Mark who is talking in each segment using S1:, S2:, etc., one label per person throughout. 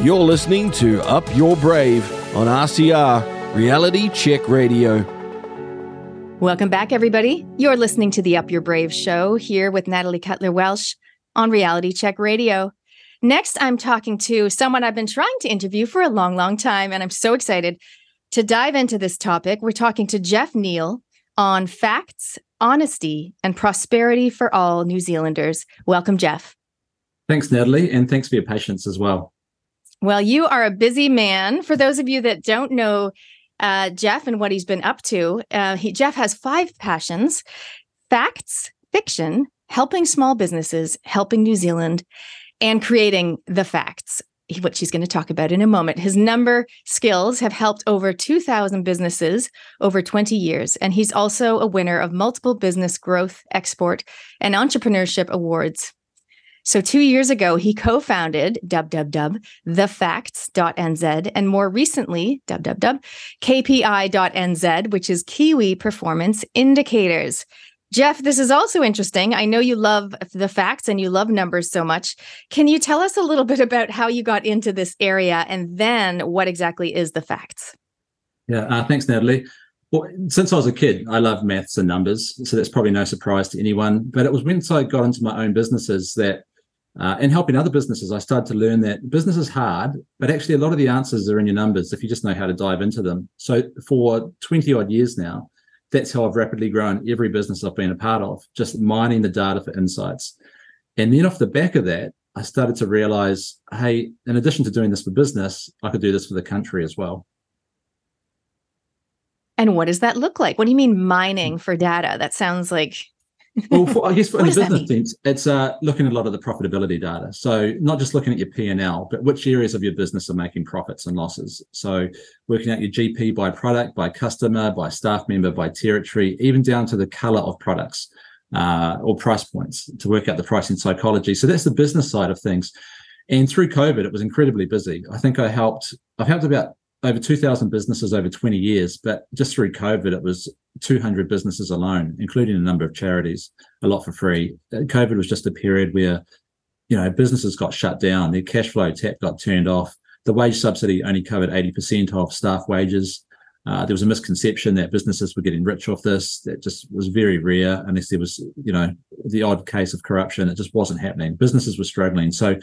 S1: You're listening to Up Your Brave on RCR Reality Check Radio.
S2: Welcome back, everybody. You're listening to the Up Your Brave show here with Natalie Cutler Welsh on Reality Check Radio. Next, I'm talking to someone I've been trying to interview for a long, long time, and I'm so excited to dive into this topic. We're talking to Geoff Neal on facts, honesty, and prosperity for all New Zealanders. Welcome, Geoff.
S3: Thanks, Natalie, and thanks for your patience as well.
S2: Well, you are a busy man. For those of you that don't know uh, Geoff and what he's been up to, uh, he, Geoff has five passions facts, fiction, helping small businesses, helping New Zealand, and creating the facts, which he's going to talk about in a moment. His number skills have helped over 2,000 businesses over 20 years. And he's also a winner of multiple business growth, export, and entrepreneurship awards. So, two years ago, he co founded www.thefacts.nz and more recently, www.kpi.nz, which is Kiwi Performance Indicators. Geoff, this is also interesting. I know you love the facts and you love numbers so much. Can you tell us a little bit about how you got into this area and then what exactly is the facts?
S3: Yeah, uh, thanks, Natalie. Well, since I was a kid, I love maths and numbers. So that's probably no surprise to anyone. But it was once I got into my own businesses that uh, and helping other businesses, I started to learn that business is hard, but actually a lot of the answers are in your numbers if you just know how to dive into them. So for 20 odd years now, that's how I've rapidly grown every business I've been a part of, just mining the data for insights. And then off the back of that, I started to realize, hey, in addition to doing this for business, I could do this for the country as well.
S2: And what does that look like? What do you mean mining for data? That sounds like
S3: well, for, I guess for, in a business sense, it's uh, looking at a lot of the profitability data. So not just looking at your P and L, but which areas of your business are making profits and losses. So working out your GP by product, by customer, by staff member, by territory, even down to the color of products uh, or price points to work out the pricing psychology. So that's the business side of things. And through COVID, it was incredibly busy. I think I helped. I've helped about over 2,000 businesses over 20 years, but just through COVID, it was 200 businesses alone, including a number of charities, a lot for free. Uh, COVID was just a period where, you know, businesses got shut down, their cash flow tap got turned off. The wage subsidy only covered 80% of staff wages. Uh, there was a misconception that businesses were getting rich off this. That just was very rare, unless there was, you know, the odd case of corruption. It just wasn't happening. Businesses were struggling. So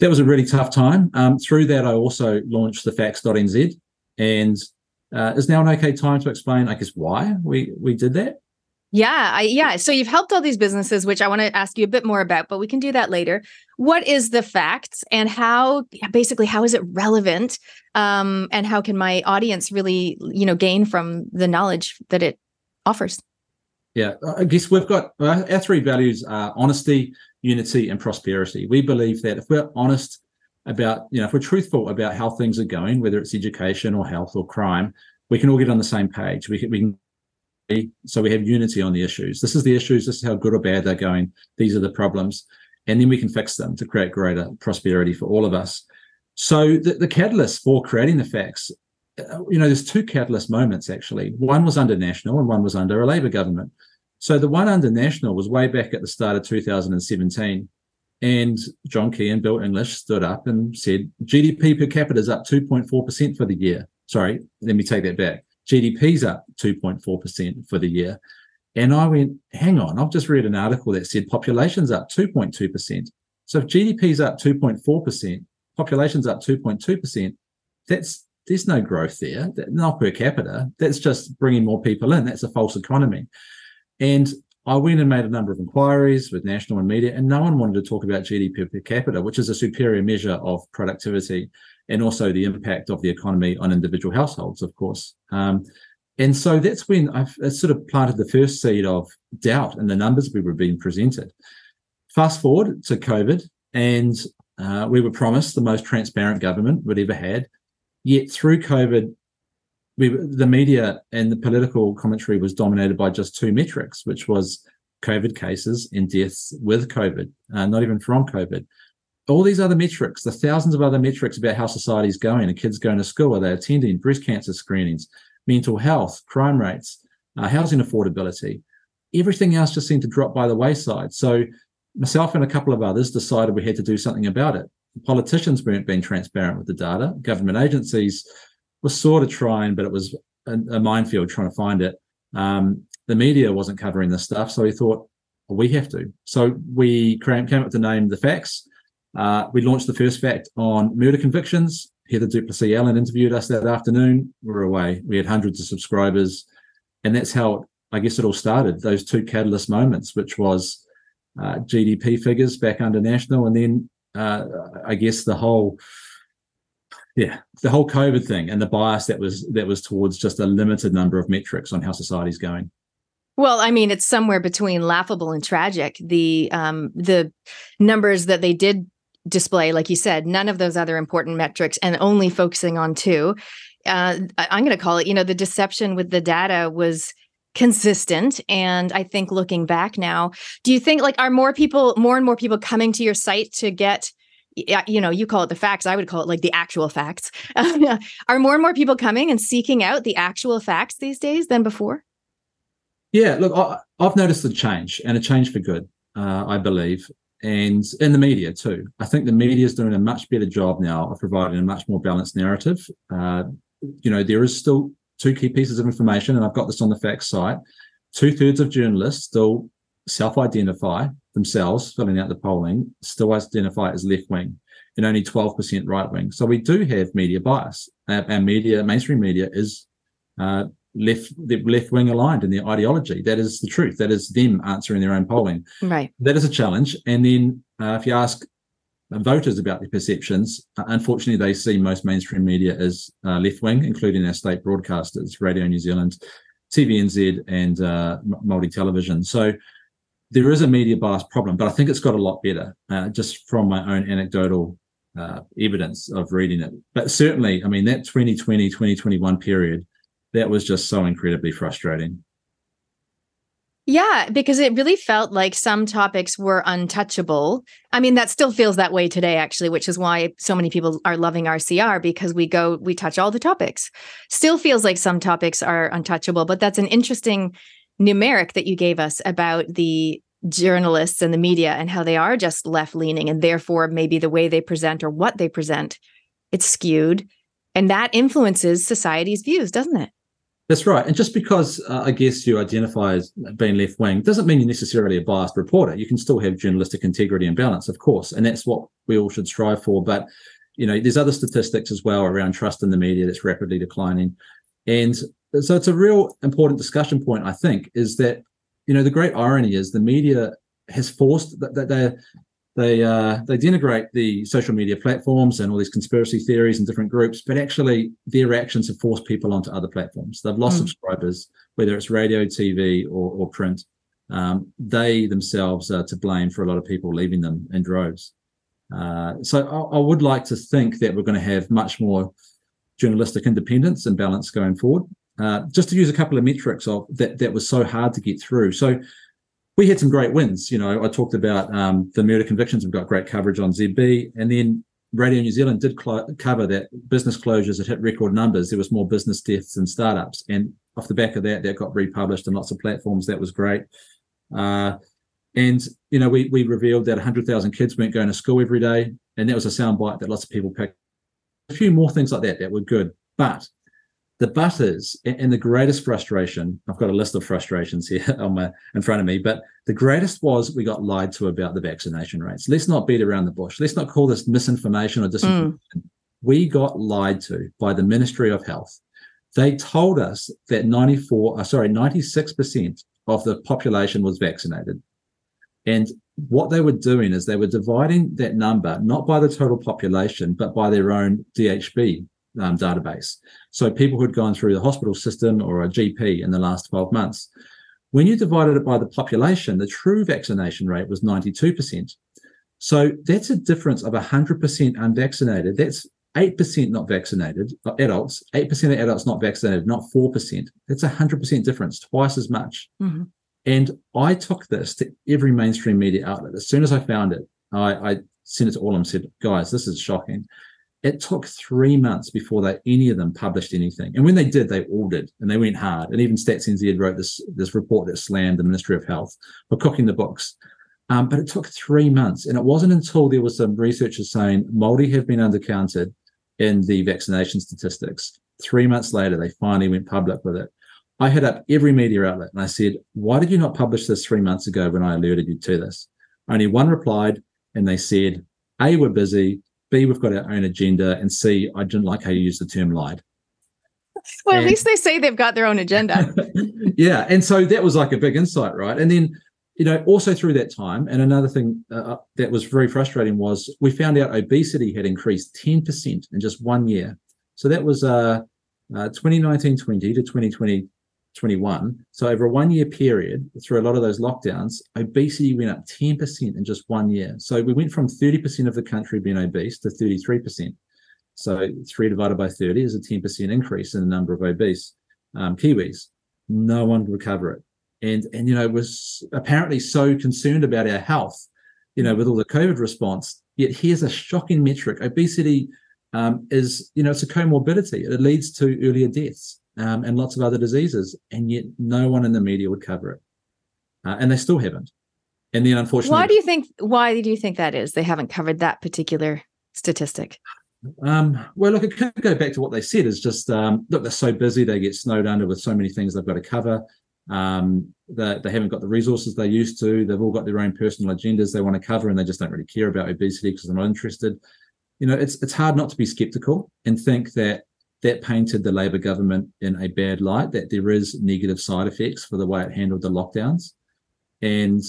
S3: that was a really tough time. Um, through that, I also launched the facts.nz and uh, is now an okay time to explain, I guess, why we we did that?
S2: Yeah, I, yeah. So you've helped all these businesses, which I want to ask you a bit more about, but we can do that later. What is the facts, and how basically how is it relevant, um, and how can my audience really, you know, gain from the knowledge that it offers?
S3: Yeah, I guess we've got our three values are honesty, unity, and prosperity. We believe that if we're honest about, you know, if we're truthful about how things are going, whether it's education or health or crime, we can all get on the same page. We can, we can so we have unity on the issues. This is the issues. This is how good or bad they're going. These are the problems, and then we can fix them to create greater prosperity for all of us. So the, the catalyst for creating the facts, uh, you know, there's two catalyst moments actually. One was under National, and one was under a Labor government. So the one under National was way back at the start of 2017 and John Key and Bill English stood up and said GDP per capita is up 2.4% for the year. Sorry, let me take that back. GDP's up 2.4% for the year. And I went, hang on, I've just read an article that said population's up 2.2%. So if GDP's up 2.4%, population's up 2.2%, that's there's no growth there, not per capita. That's just bringing more people in. That's a false economy. And I went and made a number of inquiries with national and media, and no one wanted to talk about GDP per capita, which is a superior measure of productivity and also the impact of the economy on individual households, of course. Um, and so that's when I've sort of planted the first seed of doubt in the numbers we were being presented. Fast forward to COVID, and uh, we were promised the most transparent government we'd ever had. Yet through COVID, we the media and the political commentary was dominated by just two metrics, which was COVID cases and deaths with COVID, uh, not even from COVID. All these other metrics, the thousands of other metrics about how society is going, are kids going to school, are they attending breast cancer screenings, mental health, crime rates, uh, housing affordability, everything else just seemed to drop by the wayside. So myself and a couple of others decided we had to do something about it. politicians weren't being transparent with the data. Government agencies were sort of trying, but it was a, a minefield trying to find it. Um, the media wasn't covering this stuff, so we thought well, we have to. So we came up with the name The Facts. Uh, we launched the first fact on murder convictions. Heather du Plessis-Allen interviewed us that afternoon. We were away. We had hundreds of subscribers, and that's how I guess it all started. Those two catalyst moments, which was uh, GDP figures back under national, and then uh, I guess the whole yeah the whole covid thing and the bias that was that was towards just a limited number of metrics on how society's going.
S2: Well i mean it's somewhere between laughable and tragic. The um the numbers that they did display like you said none of those other important metrics and only focusing on two uh, i'm going to call it you know the deception with the data was consistent. And i think looking back now do you think like are more people more and more people coming to your site to get you know you call it the facts i would call it like the actual facts. Are more and more people coming and seeking out the actual facts these days than before?
S3: Yeah look I, have noticed a change and a change for good uh, i believe and in the media too. I think the media is doing a much better job now of providing a much more balanced narrative. Uh, you know there is still two key pieces of information, and I've got this on the facts site. Two thirds of journalists still self identify themselves, filling out the polling, still identify as left wing, and only 12% right wing. So we do have media bias. Our, our media, mainstream media, is uh, left left wing aligned in their ideology. That is the truth. That is them answering their own polling.
S2: Right.
S3: That is a challenge. And then uh, if you ask voters about their perceptions. Uh, unfortunately, they see most mainstream media as uh, left wing, including our state broadcasters, Radio New Zealand, TVNZ, and uh, Māori television. So there is a media bias problem, but I think it's got a lot better uh, just from my own anecdotal uh, evidence of reading it. But certainly, I mean, that 2020, 2021 period, that was just so incredibly frustrating.
S2: Yeah, because it really felt like some topics were untouchable. I mean, that still feels that way today, actually, which is why so many people are loving RCR because we go, we touch all the topics. Still feels like some topics are untouchable, but that's an interesting numeric that you gave us about the journalists and the media and how they are just left leaning. And therefore, maybe the way they present or what they present, it's skewed. And that influences society's views, doesn't it?
S3: That's right. And just because uh, I guess you identify as being left wing doesn't mean you're necessarily a biased reporter. You can still have journalistic integrity and balance, of course. And that's what we all should strive for. But, you know, there's other statistics as well around trust in the media that's rapidly declining. And so it's a real important discussion point, I think, is that, you know, the great irony is the media has forced that, that they're they uh, they denigrate the social media platforms and all these conspiracy theories and different groups, but actually their actions have forced people onto other platforms. They've lost mm. subscribers, whether it's radio, TV, or, or print. Um, they themselves are to blame for a lot of people leaving them in droves. Uh, so I, I, would like to think that we're going to have much more journalistic independence and balance going forward. Uh, just to use a couple of metrics of that that was so hard to get through. So we had some great wins. You know, I talked about um, the murder convictions. We've got great coverage on ZB, and then Radio New Zealand did cover that business closures had hit record numbers. There was more business deaths and startups, and off the back of that, that got republished on lots of platforms. That was great. Uh, and you know, we we revealed that 100,000 kids weren't going to school every day, and that was a soundbite that lots of people picked. A few more things like that that were good, but the but is, and the greatest frustration, I've got a list of frustrations here on my in front of me, but the greatest was we got lied to about the vaccination rates. Let's not beat around the bush. Let's not call this misinformation or disinformation. Mm. We got lied to by the Ministry of Health. They told us that 94, uh, sorry, 96% of the population was vaccinated. And what they were doing is they were dividing that number not by the total population, but by their own DHB um, database. So people who'd gone through the hospital system or a GP in the last 12 months. When you divided it by the population, the true vaccination rate was 92%. So that's a difference of 100% unvaccinated. That's 8% not vaccinated, uh, adults, 8% of adults not vaccinated, not 4%. That's a 100% difference, twice as much. Mm-hmm. And I took this to every mainstream media outlet. As soon as I found it, I, I sent it to all of them and said, guys, this is shocking. It took three months before they any of them published anything. And when they did, they all did, and they went hard. And even Stats NZ wrote this this report that slammed the Ministry of Health for cooking the books. Um, but it took three months. And it wasn't until there was some researchers saying Māori have been undercounted in the vaccination statistics. Three months later, they finally went public with it. I hit up every media outlet and I said, Why did you not publish this three months ago when I alerted you to this? Only one replied, and they said, A, we're busy. B, we've got our own agenda. And C, I didn't like how you used the term lied.
S2: Well, and, at least they say they've got their own agenda.
S3: yeah. And so that was like a big insight, right? And then you know, also through that time, and another thing uh, that was very frustrating was we found out obesity had increased 10% in just one year. So that was uh, uh 2019 20 to 2020 21. So over a one year period, through a lot of those lockdowns, obesity went up 10% in just one year. So we went from 30% of the country being obese to 33%. So three divided by 30 is a 10% increase in the number of obese um, Kiwis. No one could recover it and and you know was apparently so concerned about our health you know with all the covid response yet here's a shocking metric obesity um, is you know it's a comorbidity it leads to earlier deaths um, and lots of other diseases and yet no one in the media would cover it uh, and they still haven't and then unfortunately
S2: why do you think why do you think that is they haven't covered that particular statistic
S3: um, well, look, it could go back to what they said. Is just um, look, they're so busy, they get snowed under with so many things they've got to cover. Um, they, they haven't got the resources they used to. They've all got their own personal agendas they want to cover, and they just don't really care about obesity because they're not interested. You know, it's it's hard not to be skeptical and think that that painted the Labor government in a bad light. That there is negative side effects for the way it handled the lockdowns, and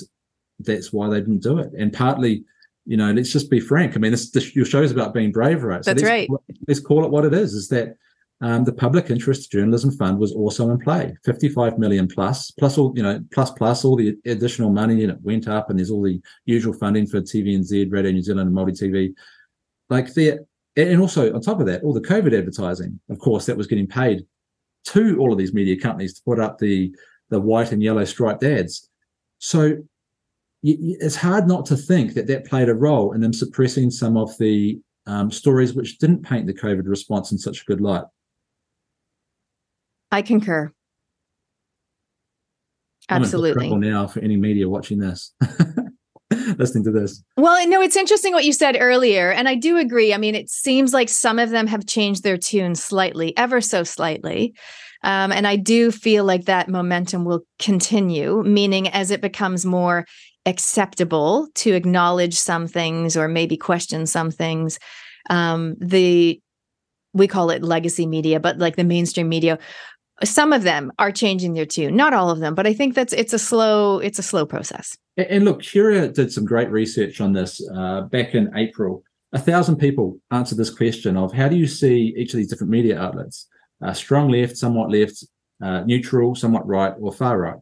S3: that's why they didn't do it. And partly, you know, let's just be frank. I mean, this, this your show is about being brave, right?
S2: So that's
S3: let's,
S2: right.
S3: Let's call it what it is. Is that um, the Public Interest Journalism Fund was also in play, 55 million plus, plus all, you know, plus plus all the additional money and it went up and there's all the usual funding for TVNZ, Radio New Zealand, and Māori TV. Like there, and also on top of that, all the COVID advertising, of course, that was getting paid to all of these media companies to put up the the white and yellow striped ads. So it's hard not to think that that played a role in them suppressing some of the um, stories which didn't paint the COVID response in such a good light.
S2: I concur. Absolutely.
S3: now for any media watching this. listening to this.
S2: Well, no, it's interesting what you said earlier. And I do agree. I mean, it seems like some of them have changed their tune slightly, ever so slightly. Um, and I do feel like that momentum will continue, meaning as it becomes more acceptable to acknowledge some things or maybe question some things, um, the we call it legacy media, but like the mainstream media some of them are changing their tune not all of them but i think that's it's a slow it's a slow process.
S3: And, look curia did some great research on this uh, back in april. A thousand people answered this question of how do you see each of these different media outlets uh, strong left somewhat left uh, neutral somewhat right or far right?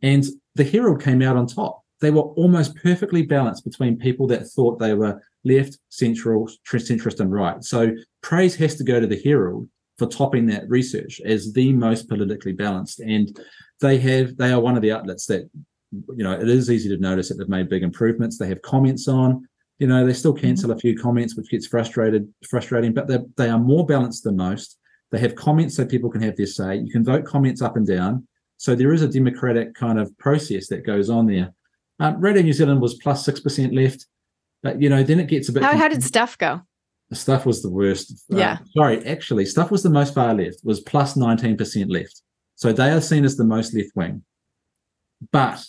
S3: And the herald came out on top. They were almost perfectly balanced between people that thought they were left central centrist and right. So praise has to go to the herald for topping that research as the most politically balanced. And they have they are one of the outlets that you know it is easy to notice that they've made big improvements. They have comments on. You know, they still cancel mm-hmm. a few comments, which gets frustrated, frustrating, but they they are more balanced than most. They have comments so people can have their say. You can vote comments up and down. So there is a democratic kind of process that goes on there. Um, Radio New Zealand was plus six percent left, but you know then it gets a bit.
S2: How, how did stuff go?
S3: Stuff was the worst.
S2: Uh, yeah.
S3: Uh, sorry, actually, Stuff was the most far left, was plus 19% left. So they are seen as the most left wing. But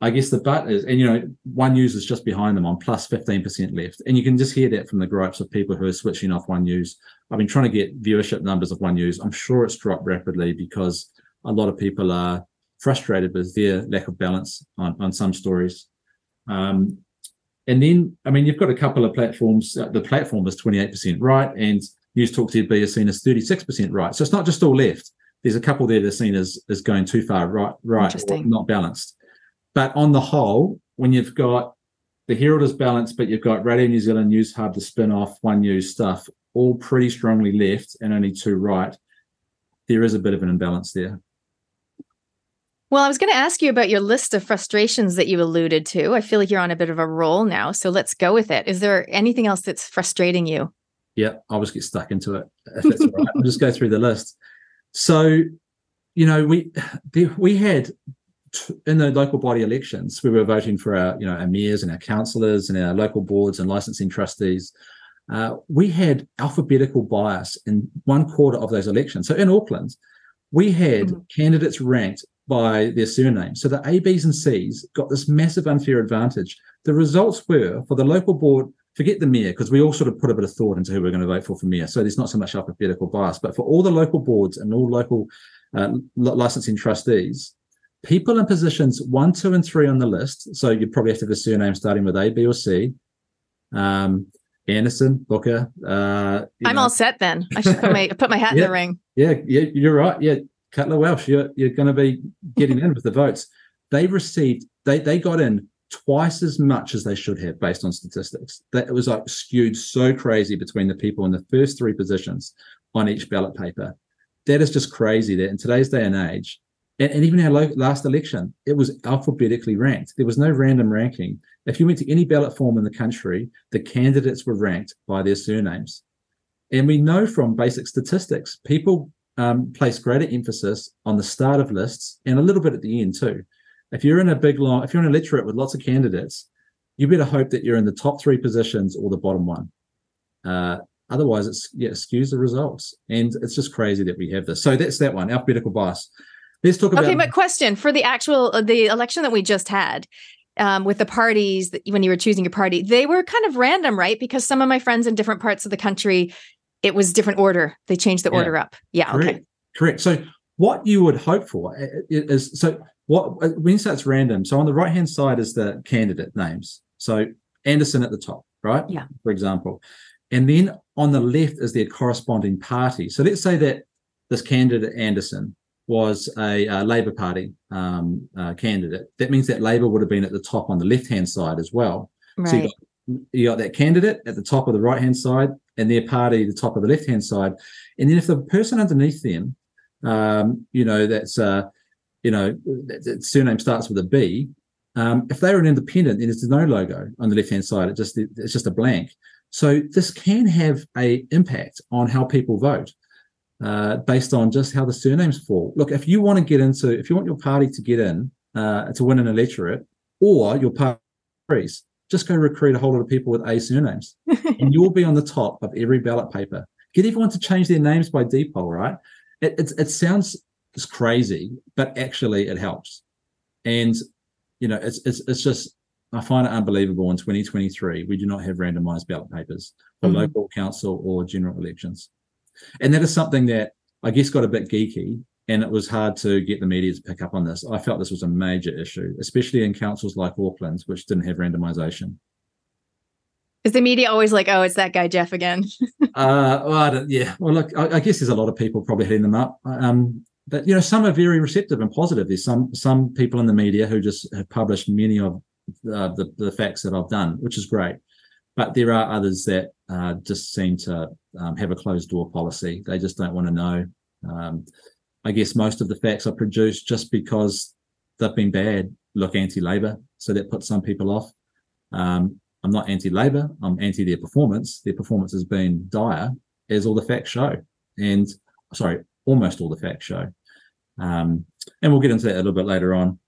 S3: I guess the but is, and you know, One News is just behind them on plus 15% left. And you can just hear that from the gripes of people who are switching off One News. I've been trying to get viewership numbers of One News. I'm sure it's dropped rapidly because a lot of people are frustrated with their lack of balance on, on some stories. Um, and then, I mean, you've got a couple of platforms. Uh, the platform is 28% right, and News Talk ZB is seen as 36% right. So it's not just all left. There's a couple there that are seen as, as going too far right, right, not balanced. But on the whole, when you've got the Herald is balanced, but you've got Radio New Zealand, News Hub, the spin off, One News stuff, all pretty strongly left and only two right, there is a bit of an imbalance there.
S2: Well, I was going to ask you about your list of frustrations that you alluded to. I feel like you're on a bit of a roll now. So let's go with it. Is there anything else that's frustrating you?
S3: Yeah, I'll just get stuck into it. If it's all right. I'll just go through the list. So, you know, we we had in the local body elections, we were voting for our, you know, our mayors and our councillors and our local boards and licensing trustees. Uh, we had alphabetical bias in one quarter of those elections. So in Auckland, we had mm-hmm. candidates ranked by their surname. So the A, Bs, and Cs got this massive unfair advantage. The results were for the local board, forget the mayor, because we all sort of put a bit of thought into who we're going to vote for for mayor. So there's not so much alphabetical bias, but for all the local boards and all local uh, licensing trustees, people in positions one, two, and three on the list. So you'd probably have to have a surname starting with A, B, or C. Um, Anderson, Booker. Uh,
S2: I'm know. all set then. I should put my put my hat
S3: yeah,
S2: in the ring.
S3: Yeah, yeah, you're right. Yeah, Cutler Welsh, you're you're going to be getting in with the votes. They received they they got in twice as much as they should have based on statistics. That it was like skewed so crazy between the people in the first three positions on each ballot paper. That is just crazy. That in today's day and age, and, and even our last election, it was alphabetically ranked. There was no random ranking. If you went to any ballot form in the country, the candidates were ranked by their surnames. And we know from basic statistics, people um, place greater emphasis on the start of lists and a little bit at the end too. If you're in a big long, if you're in a electorate with lots of candidates, you better hope that you're in the top three positions or the bottom one. Uh, otherwise, it's yeah, it skews the results, and it's just crazy that we have this. So that's that one, alphabetical bias. Let's talk about.
S2: Okay, but question for the actual uh, the election that we just had. Um, with the parties that, when you were choosing your party, they were kind of random, right? Because some of my friends in different parts of the country, it was different order. They changed the yeah. order up. Yeah.
S3: Correct.
S2: Okay.
S3: Correct. So what you would hope for is so what when you say it's random. So on the right hand side is the candidate names. So Anderson at the top, right?
S2: Yeah.
S3: For example, and then on the left is their corresponding party. So let's say that this candidate Anderson was a, a Labour Party um, uh, candidate. That means that Labour would have been at the top on the left hand side as well.
S2: Right. So
S3: you got, you got that candidate at the top of the right hand side and their party the top of the left hand side. And then if the person underneath them, um, you know, that's uh, you know, that, surname starts with a B. Um, if they're an independent, then there's no logo on the left hand side. It just it's just a blank. So this can have a impact on how people vote uh, based on just how the surnames fall. Look, if you want to get into, if you want your party to get in uh, to win an electorate, or your party, just go recruit a whole lot of people with A surnames, and you'll be on the top of every ballot paper. Get everyone to change their names by default, right? It, it, it sounds crazy, but actually it helps. And you know, it's it's it's just I find it unbelievable in 2023 we do not have randomized ballot papers for mm-hmm. local council or general elections. And that is something that I guess got a bit geeky and it was hard to get the media to pick up on this. I felt this was a major issue, especially in councils like Auckland, which didn't have randomization.
S2: Is the media always like, oh, it's that guy Geoff again?
S3: uh, well, yeah. Well, look, I, I, guess there's a lot of people probably hitting them up. Um, but you know, some are very receptive and positive. There's some some people in the media who just have published many of uh, the the facts that I've done, which is great. But there are others that uh, just seem to um, have a closed door policy. They just don't want to know. Um, I guess most of the facts are produced just because they've been bad, look anti Labor. So that puts some people off. Um, I'm not anti Labor, I'm anti their performance. Their performance has been dire, as all the facts show. And sorry, almost all the facts show. Um, and we'll get into that a little bit later on.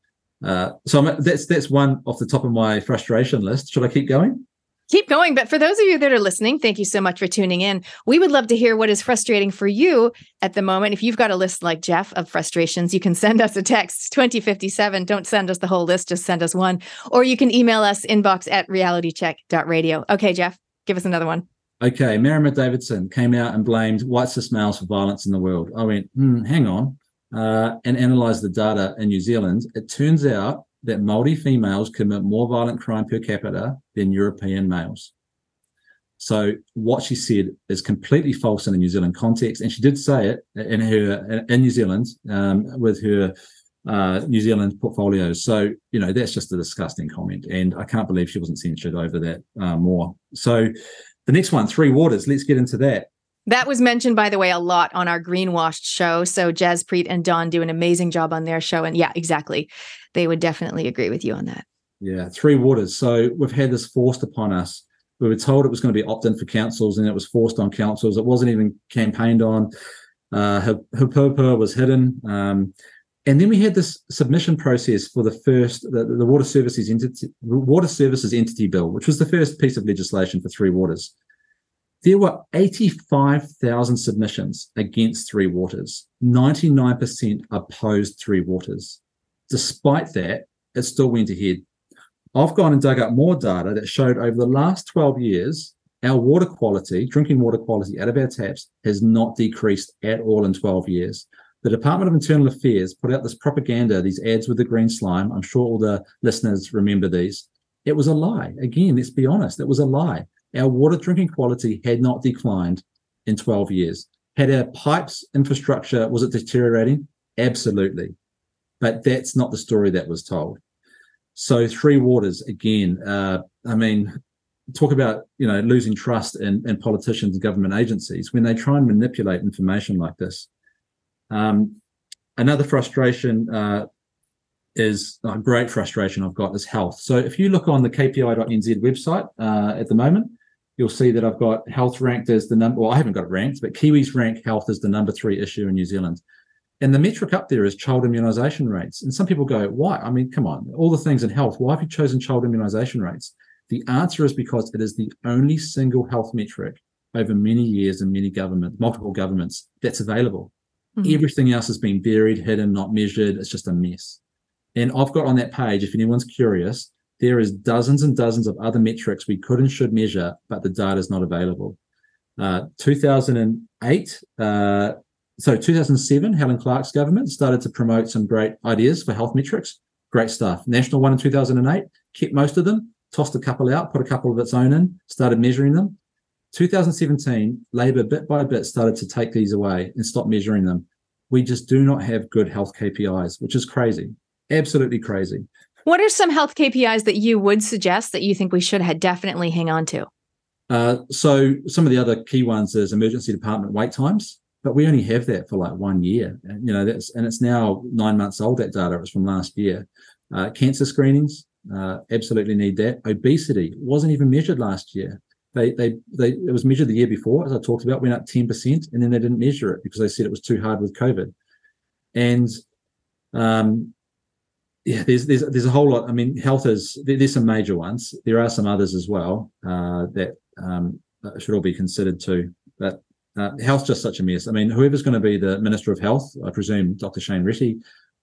S3: Uh, so I'm, that's that's one off the top of my frustration list. Should I keep going?
S2: Keep going. But for those of you that are listening, thank you so much for tuning in. We would love to hear what is frustrating for you at the moment. If you've got a list like Geoff of frustrations, you can send us a text 2057. Don't send us the whole list, just send us one. Or you can email us inbox at realitycheck.radio. Okay, Geoff, give us another one.
S3: Okay, Marama Davidson came out and blamed white cis males for violence in the world. I went, hmm, hang on, uh, and analysed the data in New Zealand. It turns out that Maori females commit more violent crime per capita than European males. So what she said is completely false in the New Zealand context, and she did say it in her in New Zealand um, with her uh, New Zealand portfolio. So you know that's just a disgusting comment, and I can't believe she wasn't censured over that uh, more. So the next one, Three Waters. Let's get into that.
S2: That was mentioned, by the way, a lot on our Greenwashed show. So Jaspreet and Don do an amazing job on their show. And yeah, exactly. They would definitely agree with you on that.
S3: Yeah, Three Waters. So we've had this forced upon us. We were told it was going to be opt in for councils and it was forced on councils. It wasn't even campaigned on. Uh, Puapua was hidden. Um, And then we had this submission process for the first, the, the Water Services Entity, Water Services Entity Bill, which was the first piece of legislation for Three Waters. There were 85,000 submissions against Three Waters. 99% opposed Three Waters. Despite that, it still went ahead. I've gone and dug up more data that showed over the last 12 years, our water quality, drinking water quality out of our taps, has not decreased at all in 12 years the Department of Internal Affairs put out this propaganda, these ads with the green slime. I'm sure all the listeners remember these. It was a lie. Again, let's be honest, it was a lie. Our water drinking quality had not declined in 12 years. Had our pipes infrastructure, was it deteriorating? Absolutely. But that's not the story that was told. So three waters again, uh, I mean, talk about you know losing trust in, in politicians and government agencies when they try and manipulate information like this um, another frustration uh, is a great frustration I've got is health. So if you look on the KPI.nz website uh, at the moment, you'll see that I've got health ranked as the number. Well, I haven't got it ranked, but Kiwis rank health as the number three issue in New Zealand. And the metric up there is child immunization rates. And some people go, why? I mean, come on, all the things in health. Why have you chosen child immunization rates? The answer is because it is the only single health metric over many years and many governments, multiple governments, that's available. Mm-hmm. Everything else has been buried, hidden, not measured. It's just a mess. And I've got on that page, if anyone's curious, there is dozens and dozens of other metrics we could and should measure, but the data is not available. Uh, 2008, uh, so 2007, Helen Clark's government started to promote some great ideas for health metrics. Great stuff. National one in 2008, kept most of them, tossed a couple out, put a couple of its own in, started measuring them. 2017, Labor bit by bit started to take these away and stop measuring them. We just do not have good health KPIs, which is crazy, absolutely crazy.
S2: What are some health KPIs that you would suggest that you think we should have definitely hang on to?
S3: Uh, so some of the other key ones is emergency department wait times, but we only have that for like one year. And, you know, that's and it's now nine months old. That data it was from last year. Uh, cancer screenings, uh, absolutely need that. Obesity wasn't even measured last year. They, they, they, it was measured the year before, as I talked about, went up 10%, and then they didn't measure it because they said it was too hard with COVID. And, um, yeah, there's, there's, there's a whole lot. I mean, health is, there's some major ones. There are some others as well, uh, that, um, should all be considered too. But, uh, health's just such a mess. I mean, whoever's going to be the Minister of Health, I presume Dr. Shane Reti,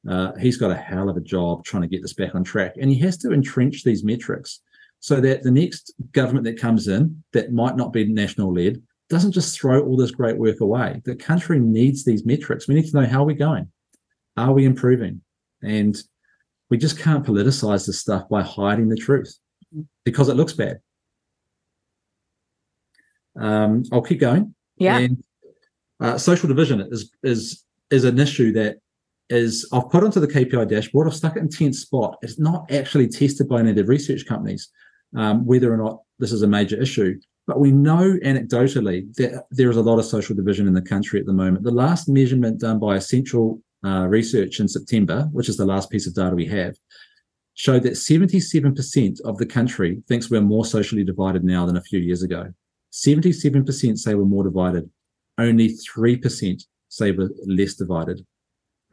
S3: uh, he's got a hell of a job trying to get this back on track, and he has to entrench these metrics so that the next government that comes in that might not be national led doesn't just throw all this great work away. The country needs these metrics. We need to know how we're going. Are we improving? And we just can't politicize this stuff by hiding the truth because it looks bad. Um, I'll keep going.
S2: Yeah. And,
S3: uh, social division is is is an issue that is I've put onto the KPI dashboard. I've stuck it in 10th spot. It's not actually tested by any of the research companies um, whether or not this is a major issue. But we know anecdotally that there is a lot of social division in the country at the moment. The last measurement done by Essential uh, Research in September, which is the last piece of data we have, showed that 77% of the country thinks we're more socially divided now than a few years ago. 77% say we're more divided. Only 3% say we're less divided.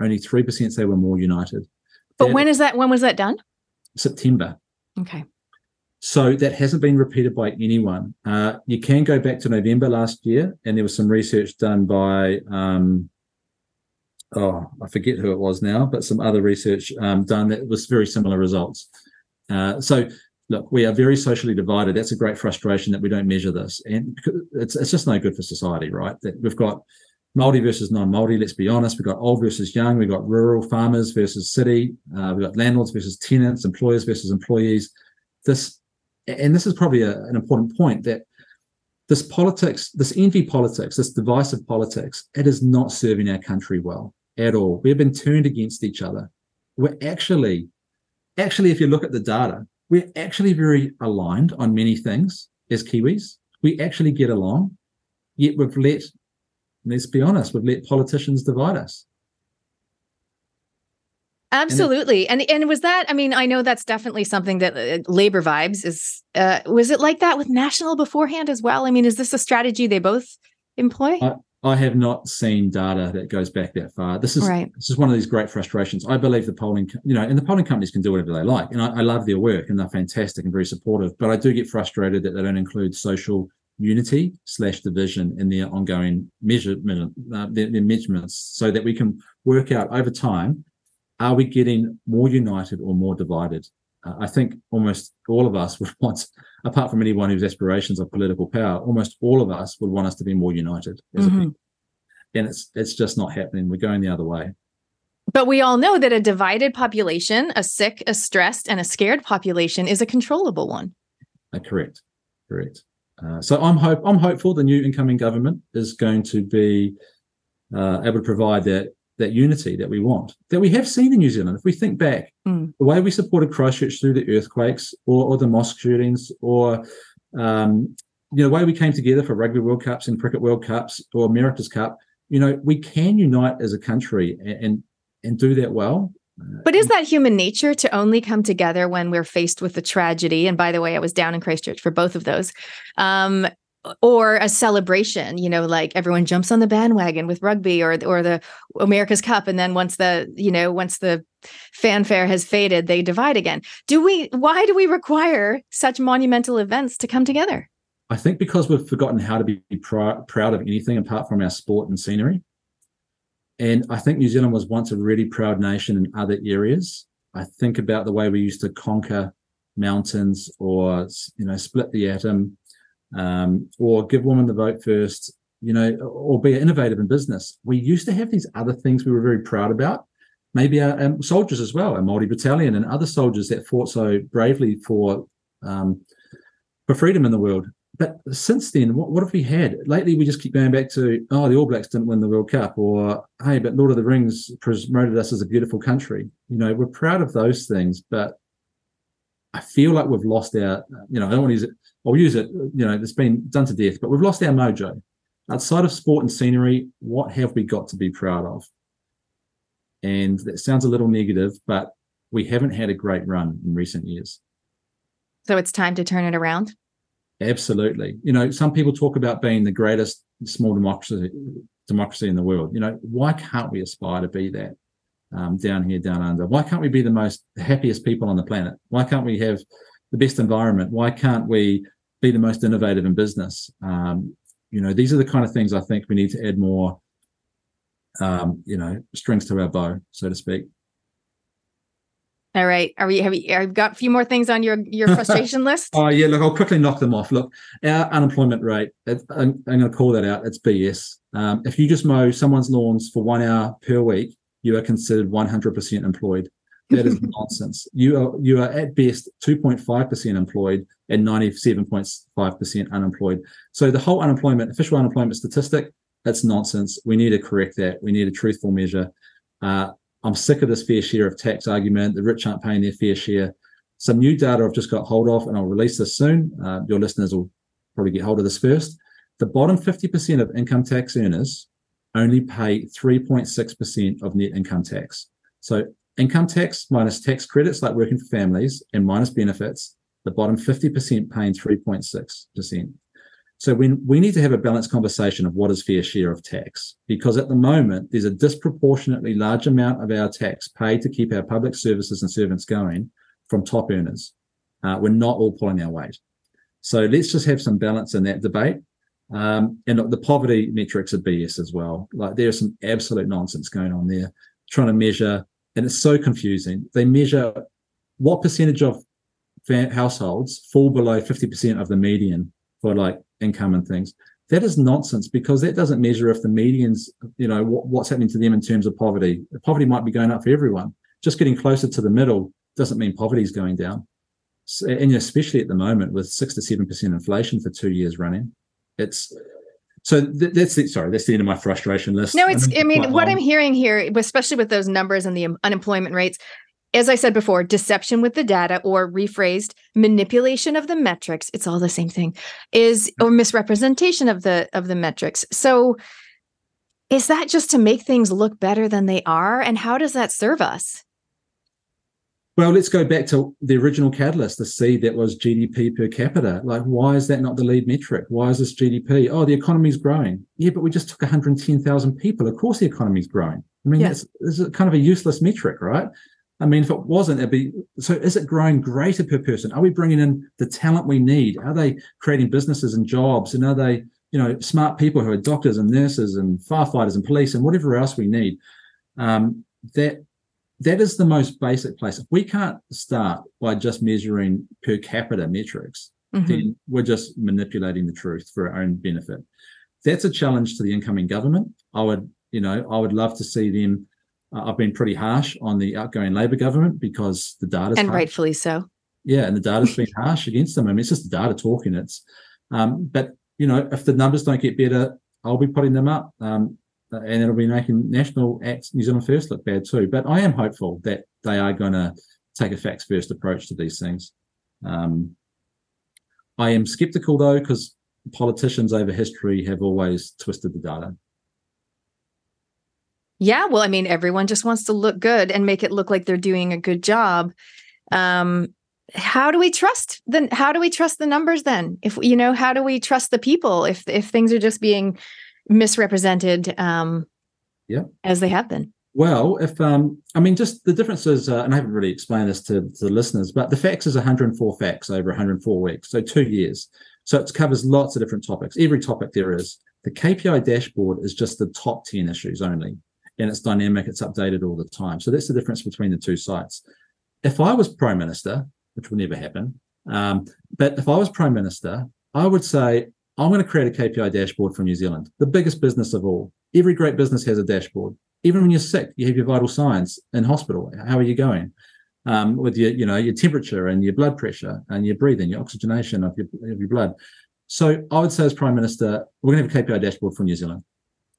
S3: Only 3% say we're more united.
S2: But that, when is that? When was that done?
S3: September.
S2: Okay.
S3: So that hasn't been repeated by anyone. Uh, you can go back to November last year, and there was some research done by, um, oh, I forget who it was now, but some other research um, done that was very similar results. Uh, so, look, we are very socially divided. That's a great frustration that we don't measure this, and it's it's just no good for society, right? That we've got Māori versus non-Māori. Let's be honest. We've got old versus young. We've got rural farmers versus city. Uh, we've got landlords versus tenants, employers versus employees. This and this is probably a, an important point that this politics, this envy politics, this divisive politics, it is not serving our country well at all. We have been turned against each other. We're actually, actually, if you look at the data, we're actually very aligned on many things as Kiwis. We actually get along, yet we've let, let's be honest, we've let politicians divide us.
S2: Absolutely. And, and was that I mean I know that's definitely something that uh, labor vibes is uh, was it like that with national beforehand as well? I mean is this a strategy they both employ?
S3: I, I have not seen data that goes back that far. This is right. this is one of these great frustrations. I believe the polling, you know, and the polling companies can do whatever they like, and I, I love their work and they're fantastic and very supportive. But I do get frustrated that they don't include social unity slash division in their ongoing measurement, uh, their, their measurements, so that we can work out over time: are we getting more united or more divided? Uh, I think almost all of us would want apart from anyone whose aspirations of political power, almost all of us would want us to be more united as mm-hmm. And it's it's just not happening. We're going the other way.
S2: But we all know that a divided population, a sick, a stressed, and a scared population is a controllable one.
S3: Uh, correct, correct. Uh, so I'm hope I'm hopeful the new incoming government is going to be uh, able to provide that that unity that we want, that we have seen in New Zealand. If we think back, mm. the way we supported Christchurch through the earthquakes or, or the mosque shootings or um, you know, the way we came together for Rugby World Cups and Cricket World Cups or America's Cup, you know, we can unite as a country and and, and do that well.
S2: But is that human nature to only come together when we're faced with a tragedy? And by the way, I was down in Christchurch for both of those. Um, or a celebration you know like everyone jumps on the bandwagon with rugby or or the America's Cup and then once the you know once the fanfare has faded they divide again. Do we why do we require such monumental events to come together?
S3: I think because we've forgotten how to be pr- proud of anything apart from our sport and scenery. And I think New Zealand was once a really proud nation in other areas. I think about the way we used to conquer mountains or you know split the atom um, or give women the vote first, you know, or be innovative in business. We used to have these other things we were very proud about. Maybe our um, soldiers as well, our Māori battalion and other soldiers that fought so bravely for um, for freedom in the world. But since then, what, what have we had? Lately, we just keep going back to, oh, the All Blacks didn't win the World Cup, or hey, but Lord of the Rings promoted us as a beautiful country. You know, we're proud of those things, but I feel like we've lost our, you know, I don't want to use I'll use it. You know, it's been done to death, but we've lost our mojo. Outside of sport and scenery, what have we got to be proud of? And that sounds a little negative, but we haven't had a great run in recent years.
S2: So it's time to turn it around.
S3: Absolutely. You know, some people talk about being the greatest small democracy democracy in the world. You know, why can't we aspire to be that um, down here, down under? Why can't we be the most happiest people on the planet? Why can't we have the best environment? Why can't we be the most innovative in business? Um, you know, these are the kind of things I think we need to add more, um, you know, strings to our bow, so to speak.
S2: All right. Are we have you I've got a few more things on your your frustration list?
S3: Oh yeah, look, I'll quickly knock them off. Look, our unemployment rate, I'm, I'm going to call that out. It's BS. Um, if you just mow someone's lawns for one hour per week, you are considered 100% employed. That is nonsense. You are you are at best 2.5% employed and 97.5% unemployed. So the whole unemployment, official unemployment statistic, that's nonsense. We need to correct that. We need a truthful measure. Uh, I'm sick of this fair share of tax argument. The rich aren't paying their fair share. Some new data I've just got hold of, and I'll release this soon. Uh, your listeners will probably get hold of this first. The bottom 50% of income tax earners only pay 3.6% of net income tax. So income tax minus tax credits like working for families and minus benefits, the bottom 50% paying 3.6%. So when we need to have a balanced conversation of what is fair share of tax, because at the moment there's a disproportionately large amount of our tax paid to keep our public services and servants going from top earners. Uh, we're not all pulling our weight. So let's just have some balance in that debate. Um, and the poverty metrics are BS as well. Like there's some absolute nonsense going on there, trying to measure and it's so confusing. They measure what percentage of households fall below 50% of the median for like income and things. That is nonsense because that doesn't measure if the medians, you know, what, what's happening to them in terms of poverty. Poverty might be going up for everyone. Just getting closer to the middle doesn't mean poverty is going down. So, and especially at the moment with six to seven percent inflation for two years running, it's so th- that's it. Sorry, that's the end of my frustration list.
S2: No, it's. I mean, what I'm hearing here, especially with those numbers and the unemployment rates, as I said before, deception with the data or rephrased manipulation of the metrics. It's all the same thing. Is or misrepresentation of the of the metrics. So, is that just to make things look better than they are? And how does that serve us?
S3: Well, let's go back to the original catalyst, the seed that was GDP per capita. Like, why is that not the lead metric? Why is this GDP? Oh, the economy's growing. Yeah, but we just took 110,000 people. Of course, the economy's growing. I mean, yeah. that's, that's kind of a useless metric, right? I mean, if it wasn't, it'd be so. Is it growing greater per person? Are we bringing in the talent we need? Are they creating businesses and jobs? And are they, you know, smart people who are doctors and nurses and firefighters and police and whatever else we need? Um, that that is the most basic place. If we can't start by just measuring per capita metrics, mm-hmm. then we're just manipulating the truth for our own benefit. That's a challenge to the incoming government. I would, you know, I would love to see them. Uh, I've been pretty harsh on the outgoing Labor government because the data
S2: and harsh. rightfully so.
S3: Yeah, and the data's been harsh against them. I mean, it's just the data talking. It's, um, but you know, if the numbers don't get better, I'll be putting them up. Um, and it'll be making National Acts New Zealand First look bad too. But I am hopeful that they are going to take a facts first approach to these things. Um, I am skeptical though because politicians over history have always twisted the data.
S2: Yeah, well, I mean, everyone just wants to look good and make it look like they're doing a good job. Um, how do we trust then? How do we trust the numbers then? If you know, how do we trust the people if if things are just being misrepresented um,
S3: yeah.
S2: as they have been.
S3: Well, if um, I mean, just the difference is, uh, and I haven't really explained this to, to, the listeners, but the facts is 104 facts over 104 weeks, so two years. So it covers lots of different topics. Every topic there is. The KPI dashboard is just the top 10 issues only, and it's dynamic. It's updated all the time. So that's the difference between the two sites. If I was prime minister, which will never happen, um, but if I was prime minister, I would say I'm going to create a KPI dashboard for New Zealand, the biggest business of all. Every great business has a dashboard. Even when you're sick, you have your vital signs in hospital. How are you going? Um, with your, you know, your temperature and your blood pressure and your breathing, your oxygenation of your, of your blood. So I would say, as Prime Minister, we're going to have a KPI dashboard for New Zealand.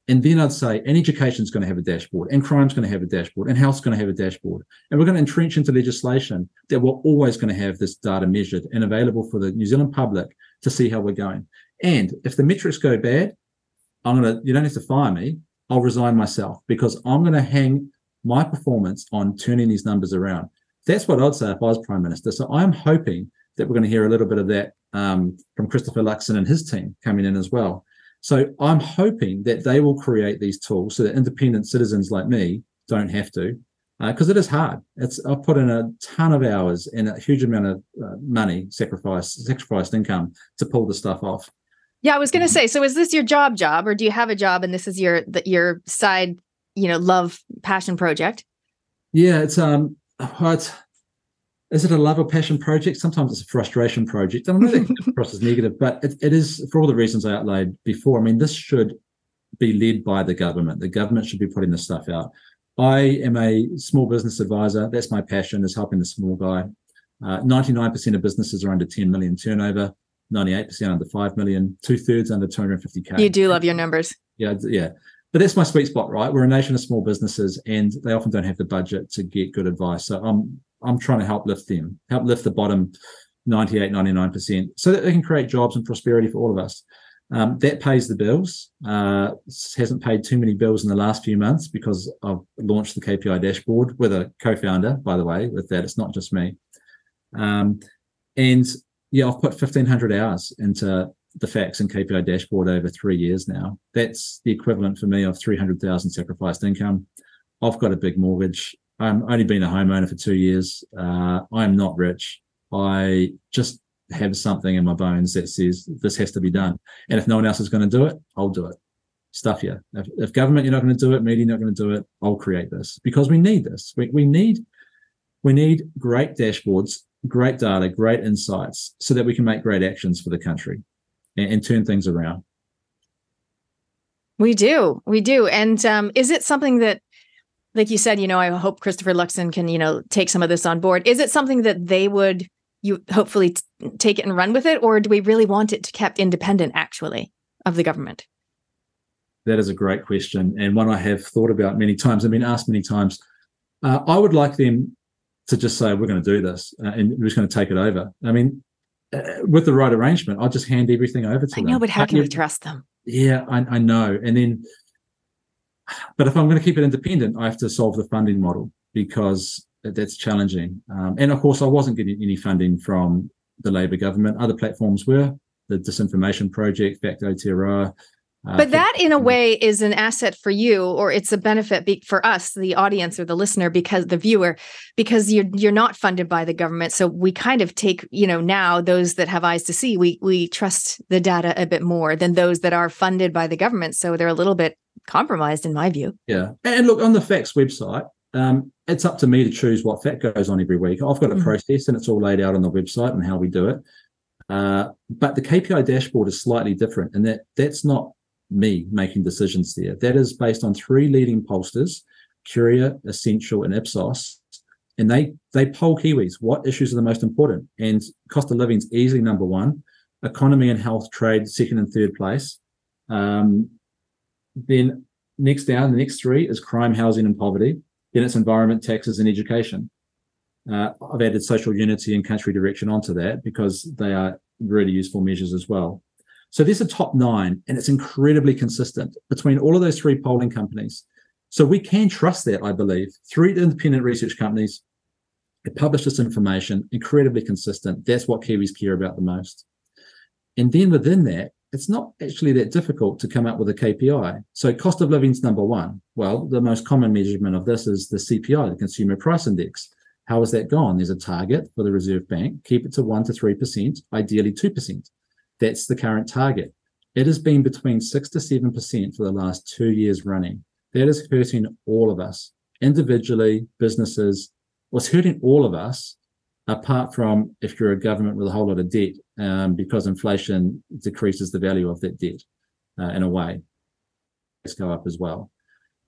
S3: And then I'd say, and education is going to have a dashboard, and crime's going to have a dashboard, and health's going to have a dashboard. And we're going to entrench into legislation that we're always going to have this data measured and available for the New Zealand public to see how we're going. And if the metrics go bad, I'm going to, you don't have to fire me. I'll resign myself because I'm going to hang my performance on turning these numbers around. That's what I'd say if I was Prime Minister. So I'm hoping that we're going to hear a little bit of that um, from Christopher Luxon and his team coming in as well. So I'm hoping that they will create these tools so that independent citizens like me don't have to, because uh, it is hard. It's I've put in a ton of hours and a huge amount of uh, money, sacrifice, sacrificed income to pull the stuff off.
S2: Yeah, I was going to say. So, is this your job job, or do you have a job and this is your the, your side, you know, love passion project?
S3: Yeah, it's um, it's is it a love or passion project? Sometimes it's a frustration project. I don't know that across as negative, but it, it is for all the reasons I outlined before. I mean, this should be led by the government. The government should be putting this stuff out. I am a small business advisor. That's my passion is helping the small guy. Uh, 99% of businesses are under 10 million turnover. 98% under 5 million, two thirds under 250K.
S2: You do love your numbers.
S3: Yeah. Yeah. But that's my sweet spot, right? We're a nation of small businesses and they often don't have the budget to get good advice. So I'm, I'm trying to help lift them, help lift the bottom 98, 99% so that they can create jobs and prosperity for all of us. Um, that pays the bills. Uh, hasn't paid too many bills in the last few months because I've launched the KPI dashboard with a co-founder, by the way, with that. It's not just me. Um, and yeah, I've put 1500 hours into the facts and KPI dashboard over three years now. That's the equivalent for me of 300,000 sacrificed income. I've got a big mortgage. I'm only been a homeowner for two years. Uh, I'm not rich. I just have something in my bones that says this has to be done. And if no one else is going to do it, I'll do it. Stuff you. If, if government, you're not going to do it, media, not going to do it, I'll create this because we need this. We, we need we need great dashboards great data, great insights, so that we can make great actions for the country and, and turn things around.
S2: We do, we do. And um, is it something that, like you said, you know, I hope Christopher Luxon can, you know, take some of this on board. Is it something that they would you hopefully t- take it and run with it, or do we really want it to kept independent, actually, of the government?
S3: That is a great question, and one I have thought about many times. I've been asked many times. Uh, I would like them to just say we're going to do this uh, and we're just going to take it over. I mean, uh, with the right arrangement, I'll just hand everything over to
S2: I
S3: them.
S2: know, but how can we trust them?
S3: Yeah, I, I know. And then, but if I'm going to keep it independent, I have to solve the funding model because that's challenging. Um, and of course, I wasn't getting any funding from the Labor government. Other platforms were the Disinformation Project, Fact Aotearoa.
S2: Uh, but that, in a way, is an asset for you, or it's a benefit be- for us, the audience or the listener, because the viewer, because you're you're not funded by the government. So we kind of take, you know, now those that have eyes to see, we we trust the data a bit more than those that are funded by the government. So they're a little bit compromised, in my view.
S3: Yeah, and look on the Facts website, um, it's up to me to choose what fact goes on every week. I've got a mm-hmm. process, and it's all laid out on the website and how we do it. Uh, but the KPI dashboard is slightly different, and that that's not me making decisions there. That is based on three leading pollsters, Curia, Essential, and Ipsos. And they they poll Kiwis. What issues are the most important? And cost of living is easily number one. Economy and health trade second and third place. Um, then next down, the next three is crime, housing, and poverty. Then it's environment, taxes, and education. Uh, I've added social unity and country direction onto that because they are really useful measures as well. So there's a top nine, and it's incredibly consistent between all of those three polling companies. So we can trust that, I believe. Three independent research companies that publish this information, incredibly consistent. That's what Kiwis care about the most. And then within that, it's not actually that difficult to come up with a KPI. So cost of living is number one. Well, the most common measurement of this is the CPI, the Consumer Price Index. How has that gone? There's a target for the Reserve Bank. Keep it to one to three percent, ideally two percent. That's the current target. It has been between six to seven percent for the last two years running. That is hurting all of us, individually, businesses. What's hurting all of us, apart from if you're a government with a whole lot of debt, um, because inflation decreases the value of that debt uh, in a way. Let's go up as well.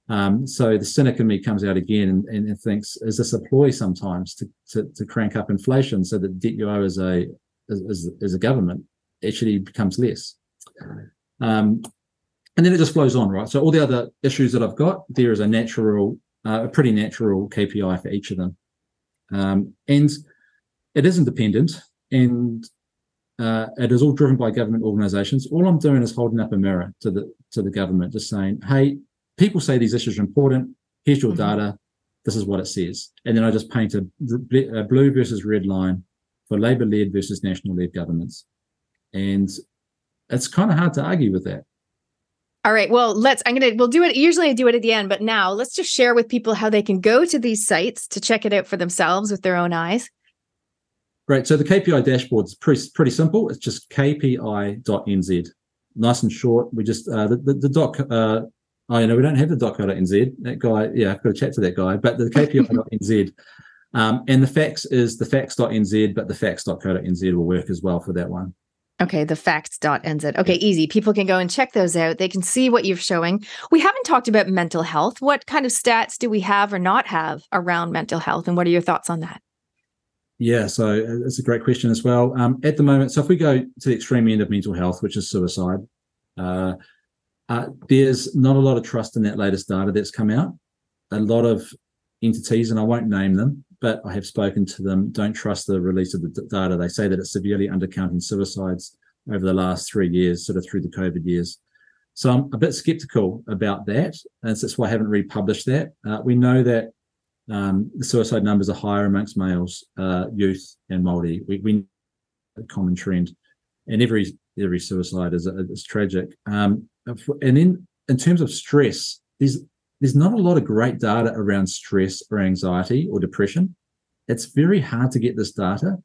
S3: Um, so the cynic in me comes out again and, and, thinks, is this a ploy sometimes to, to, to crank up inflation so that debt you owe as a as a government actually becomes less. Um, and then it just flows on, right? So all the other issues that I've got, there is a natural, uh, a pretty natural KPI for each of them. Um, and it is independent and uh, it is all driven by government organizations. All I'm doing is holding up a mirror to the to the government, just saying, hey, people say these issues are important. Here's your mm-hmm. data. This is what it says. And then I just paint a, a blue versus red line for Labour led versus national led governments. And it's kind of hard to argue with that.
S2: All right. Well, let's, I'm going to, we'll do it. Usually I do it at the end, but now let's just share with people how they can go to these sites to check it out for themselves with their own eyes.
S3: Great. So the KPI dashboard is pretty, pretty simple. It's just kpi.nz. Nice and short. We just, uh, the, the, the doc, uh, oh, you know, we don't have the doc.nz. That guy, yeah, I've got to chat to that guy, but the kpi.nz. Um, and the facts is the facts.nz, but the facts.co.nz will work as well for that one.
S2: Okay, the facts.nz. Okay, easy. People can go and check those out. They can see what you're showing. We haven't talked about mental health. What kind of stats do we have or not have around mental health? And what are your thoughts on that?
S3: Yeah, so uh, it's a great question as well. Um, at the moment, so if we go to the extreme end of mental health, which is suicide, uh, uh, there's not a lot of trust in that latest data that's come out. A lot of entities, and I won't name them, but I have spoken to them, don't trust the release of the data. They say that it's severely undercounting suicides over the last three years, sort of through the COVID years. So I'm a bit skeptical about that. And that's why I haven't republished that. Uh, we know that um, the suicide numbers are higher amongst males, uh, youth, and Māori. We, we a common trend, and every every suicide is, is tragic. Um, and then in terms of stress, there's there's not a lot of great data around stress or anxiety or depression. It's very hard to get this data.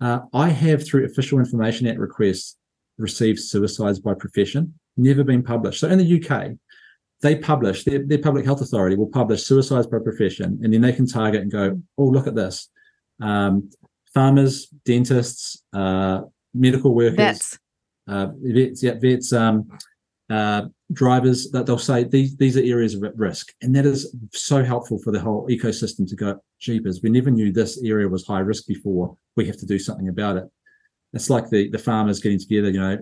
S3: Uh, I have, through Official Information Act requests, received suicides by profession, never been published. So in the UK, they publish, their, their public health authority will publish suicides by profession, and then they can target and go, oh, look at this. Um, farmers, dentists, uh, medical workers,
S2: vets,
S3: uh, vets, yeah, vets, um, uh, drivers that they'll say these these are areas of risk, and that is so helpful for the whole ecosystem to go. Jeepers, we never knew this area was high risk before. We have to do something about it. It's like the the farmers getting together, you know,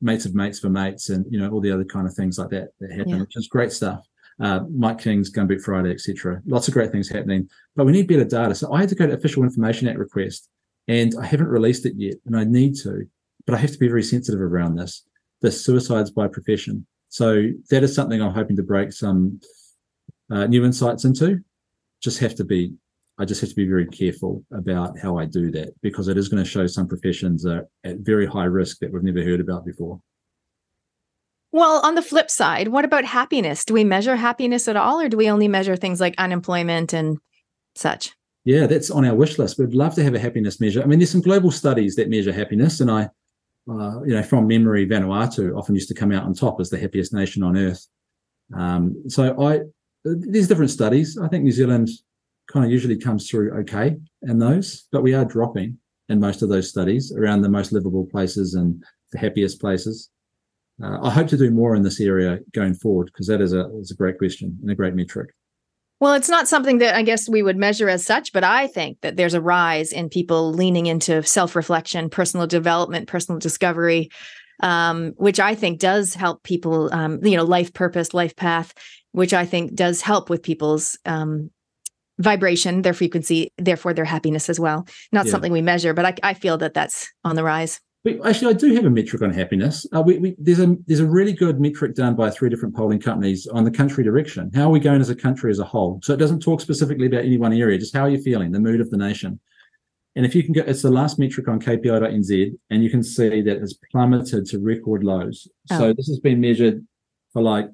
S3: mates of mates for mates, and you know all the other kind of things like that that happen, yeah. which is great stuff. Uh, Mike King's Gumboot Friday, etc. Lots of great things happening, but we need better data. So I had to go to Official Information Act request, and I haven't released it yet, and I need to, but I have to be very sensitive around this the suicides by profession. So that is something I'm hoping to break some uh, new insights into. Just have to be I just have to be very careful about how I do that because it is going to show some professions are at very high risk that we've never heard about before.
S2: Well, on the flip side, what about happiness? Do we measure happiness at all, or do we only measure things like unemployment and such?
S3: Yeah, that's on our wish list. We'd love to have a happiness measure. I mean, there's some global studies that measure happiness, and I, uh, you know, from memory, Vanuatu often used to come out on top as the happiest nation on earth. Um, so I, there's different studies. I think New Zealand kind of usually comes through okay in those, but we are dropping in most of those studies around the most livable places and the happiest places. Uh, I hope to do more in this area going forward because that is a is a great question and a great metric.
S2: Well, it's not something that I guess we would measure as such, but I think that there's a rise in people leaning into self reflection, personal development, personal discovery, um, which I think does help people, um, you know, life purpose, life path, which I think does help with people's um, vibration, their frequency, therefore their happiness as well. Not yeah. something we measure, but I, I feel that that's on the rise.
S3: We, actually, I do have a metric on happiness. Uh, we, we, there's a there's a really good metric done by three different polling companies on the country direction. How are we going as a country as a whole? So it doesn't talk specifically about any one area, just how are you feeling, the mood of the nation. And if you can get, it's the last metric on KPI.nz, and you can see that it's plummeted to record lows. Oh. So this has been measured for like,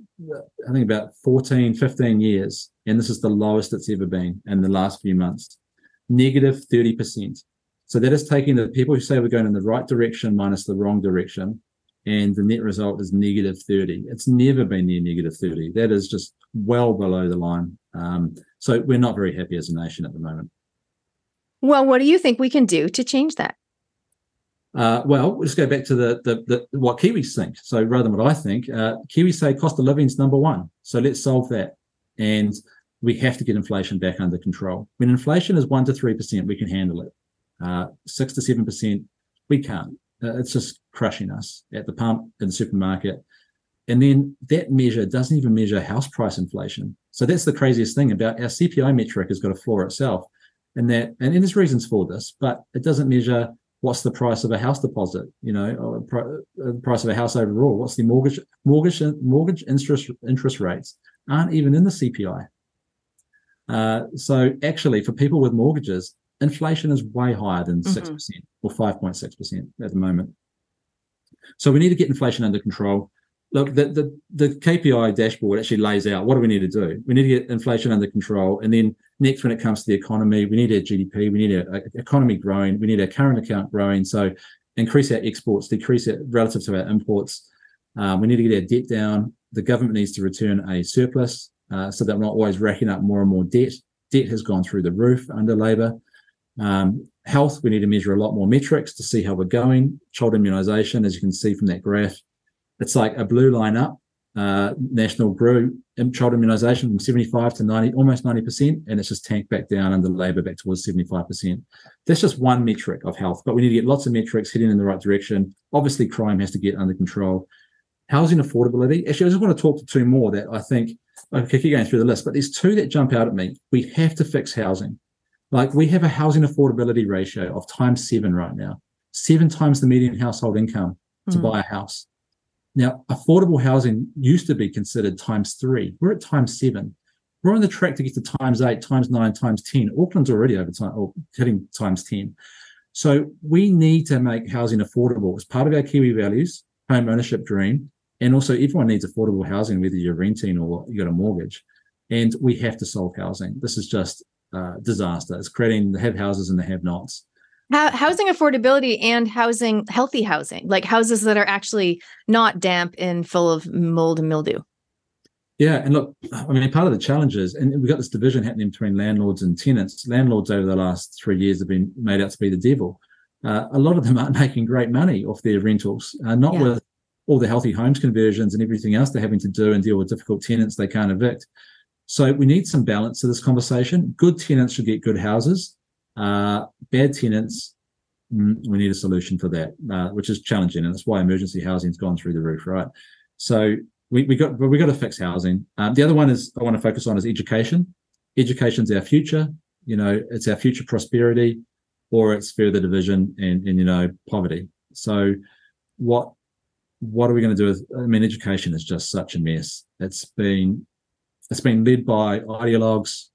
S3: I think about 14, 15 years. And this is the lowest it's ever been in the last few months, negative 30%. So that is taking the people who say we're going in the right direction minus the wrong direction. And the net result is negative 30. It's never been near negative 30. That is just well below the line. Um, so we're not very happy as a nation at the moment.
S2: Well, what do you think we can do to change that?
S3: Uh, well, let's go back to the, the, the, what Kiwis think. So rather than what I think, uh, Kiwis say cost of living is number one. So let's solve that. And we have to get inflation back under control. When inflation is one to three percent, we can handle it. Uh, six to seven percent, we can't. Uh, it's just crushing us at the pump in the supermarket. And then that measure doesn't even measure house price inflation. So that's the craziest thing about our CPI metric has got a floor itself. And that, and, and there's reasons for this, but it doesn't measure what's the price of a house deposit, you know, or the uh, price of a house overall. What's the mortgage, mortgage, mortgage interest interest rates aren't even in the CPI. Uh, so actually, for people with mortgages, inflation is way higher than mm-hmm. 6% or 5.6% at the moment. So we need to get inflation under control. Look, the, the, the KPI dashboard actually lays out what do we need to do? We need to get inflation under control. And then next, when it comes to the economy, we need our GDP, we need our economy growing, we need our current account growing. So increase our exports, decrease it relative to our imports. Um, we need to get our debt down. The government needs to return a surplus uh, so that we're not always racking up more and more debt. Debt has gone through the roof under Labor. Um, health, we need to measure a lot more metrics to see how we're going. Child immunisation, as you can see from that graph, it's like a blue line up. Uh, national grew child immunisation from 75 to 90, almost 90%, and it's just tanked back down under Labor back towards 75%. That's just one metric of health, but we need to get lots of metrics heading in the right direction. Obviously, crime has to get under control. Housing affordability. Actually, I just want to talk to two more that I think I could keep going through the list, but there's two that jump out at me. We have to fix housing. Like we have a housing affordability ratio of times seven right now, seven times the median household income to mm. buy a house. Now, affordable housing used to be considered times three. We're at times seven. We're on the track to get to times eight, times nine, times 10. Auckland's already over time or hitting times 10. So we need to make housing affordable as part of our Kiwi values, home ownership dream. And also everyone needs affordable housing, whether you're renting or you've got a mortgage. And we have to solve housing. This is just uh, disaster. It's creating the have houses and the have nots.
S2: Housing affordability and housing, healthy housing, like houses that are actually not damp and full of mold and mildew.
S3: Yeah, and look, I mean, part of the challenge is, and we've got this division happening between landlords and tenants. Landlords over the last three years have been made out to be the devil. Uh, a lot of them aren't making great money off their rentals, uh, not yeah. with all the healthy homes conversions and everything else they're having to do and deal with difficult tenants they can't evict. So we need some balance to this conversation. Good tenants should get good houses. Uh, bad tenants, mm, we need a solution for that, uh, which is challenging, and that's why emergency housing's gone through the roof, right? So we, we got we got to fix housing. Um, the other one is I want to focus on is education. Education's our future. You know, it's our future prosperity, or it's further division and and you know poverty. So what what are we going to do with i mean education is just such a mess it's been it's been led by ideologues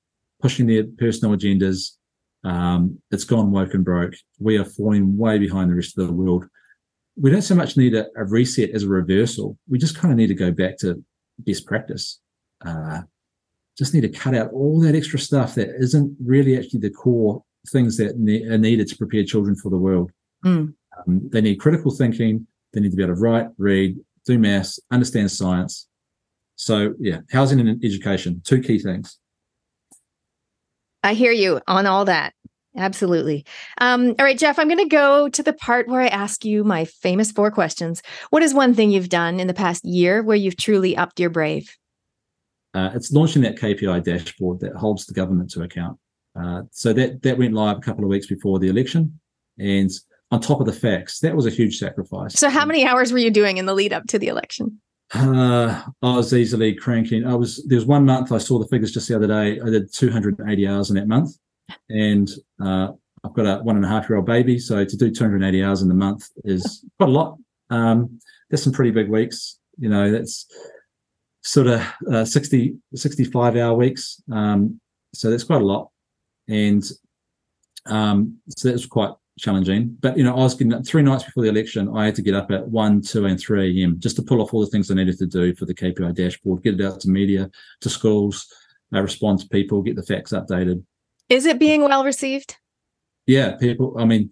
S3: pushing their personal agendas. Um, it's gone woke and broke. We are falling way behind the rest of the world. We don't so much need a, a reset as a reversal. We just kind of need to go back to best practice. Uh, just need to cut out all that extra stuff that isn't really actually the core things that ne- are needed to prepare children for the world.
S2: Mm.
S3: Um, they need critical thinking. They need to be able to write, read, do maths, understand science. So, yeah, housing and education, two key things.
S2: I hear you on all that. Absolutely. Um, all right, Geoff, I'm going to go to the part where I ask you my famous four questions. What is one thing you've done in the past year where you've truly upped your brave?
S3: Uh, it's launching that KPI dashboard that holds the government to account. Uh, so that that went live a couple of weeks before the election, and on top of the facts, that was a huge sacrifice.
S2: So, how many hours were you doing in the lead up to the election?
S3: Uh, I was easily cranking. I was there was one month I saw the figures just the other day. I did 280 hours in that month, and uh, I've got a one and a half year old baby. So to do 280 hours in the month is quite a lot. Um, there's some pretty big weeks. You know, that's sort of uh, 60, 65 hour weeks. Um, so that's quite a lot. And um, so that was quite challenging. But, you know, I was getting up three nights before the election. I had to get up at 1, 2, and 3 a.m. just to pull off all the things I needed to do for the KPI dashboard, get it out to media, to schools, uh, respond to people, get the facts updated.
S2: Is it being well received?
S3: Yeah, people, I mean,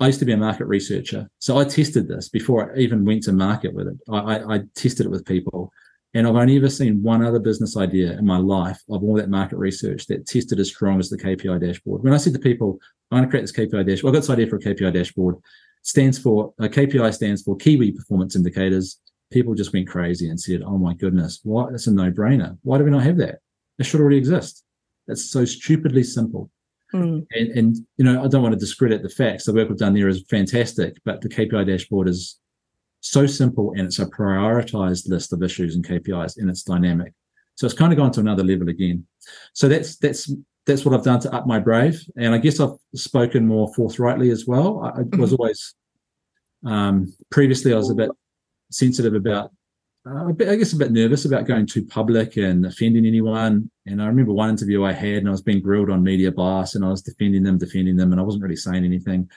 S3: I used to be a market researcher. So I tested this before I even went to market with it. I, I, I tested it with people and I've only ever seen one other business idea in my life of all that market research that tested as strong as the KPI dashboard. When I said to people, I'm going to create this KPI dashboard, I've got this idea for a KPI dashboard. stands for a KPI stands for Kiwi Performance Indicators. People just went crazy and said, "Oh my goodness, what? It's a no-brainer. Why do we not have that? It should already exist. It's so stupidly simple." Mm. And, and you know, I don't want to discredit the facts. The work we've done there is fantastic, but the KPI dashboard is so simple and it's a prioritized list of issues and KPIs and it's dynamic. So it's kind of gone to another level again. So that's that's that's what I've done to up my brave. And I guess I've spoken more forthrightly as well. I, I was mm-hmm. always um, previously I was a bit sensitive about uh, bit, I guess a bit nervous about going too public and offending anyone. And I remember one interview I had and I was being grilled on media bias and I was defending them, defending them, and I wasn't really saying anything.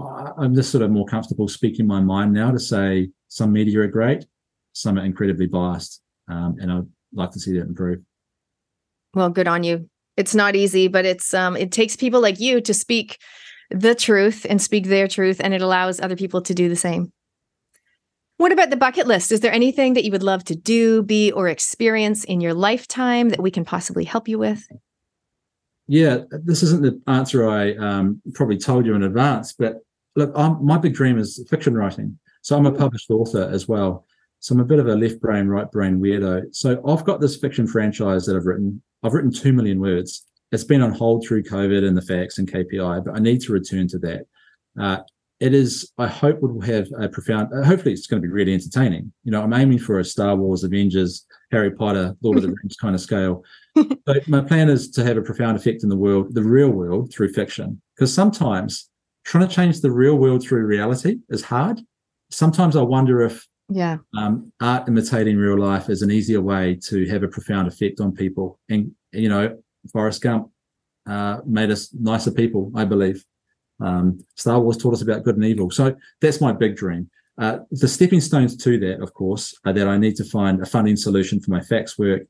S3: I'm just sort of more comfortable speaking my mind now to say some media are great, some are incredibly biased, um, and I'd like to see that improve.
S2: Well, good on you. It's not easy, but it's um, it takes people like you to speak the truth and speak their truth, and it allows other people to do the same. What about the bucket list? Is there anything that you would love to do, be, or experience in your lifetime that we can possibly help you with?
S3: Yeah, this isn't the answer I um, probably told you in advance, but look, I'm, my big dream is fiction writing. So I'm a published author as well. So I'm a bit of a left brain, right brain weirdo. So I've got this fiction franchise that I've written. I've written 2 million words. It's been on hold through COVID and the facts and KPI, but I need to return to that. Uh, it is, I hope, will have a profound, uh, hopefully, it's going to be really entertaining. You know, I'm aiming for a Star Wars, Avengers, Harry Potter, Lord of the Rings kind of scale. so my plan is to have a profound effect in the world, the real world, through fiction. Because sometimes trying to change the real world through reality is hard. Sometimes I wonder if
S2: yeah
S3: um, art imitating real life is an easier way to have a profound effect on people. And you know, Forrest Gump uh, made us nicer people, I believe. Um, Star Wars taught us about good and evil. So that's my big dream. Uh, the stepping stones to that, of course, are that I need to find a funding solution for my facts work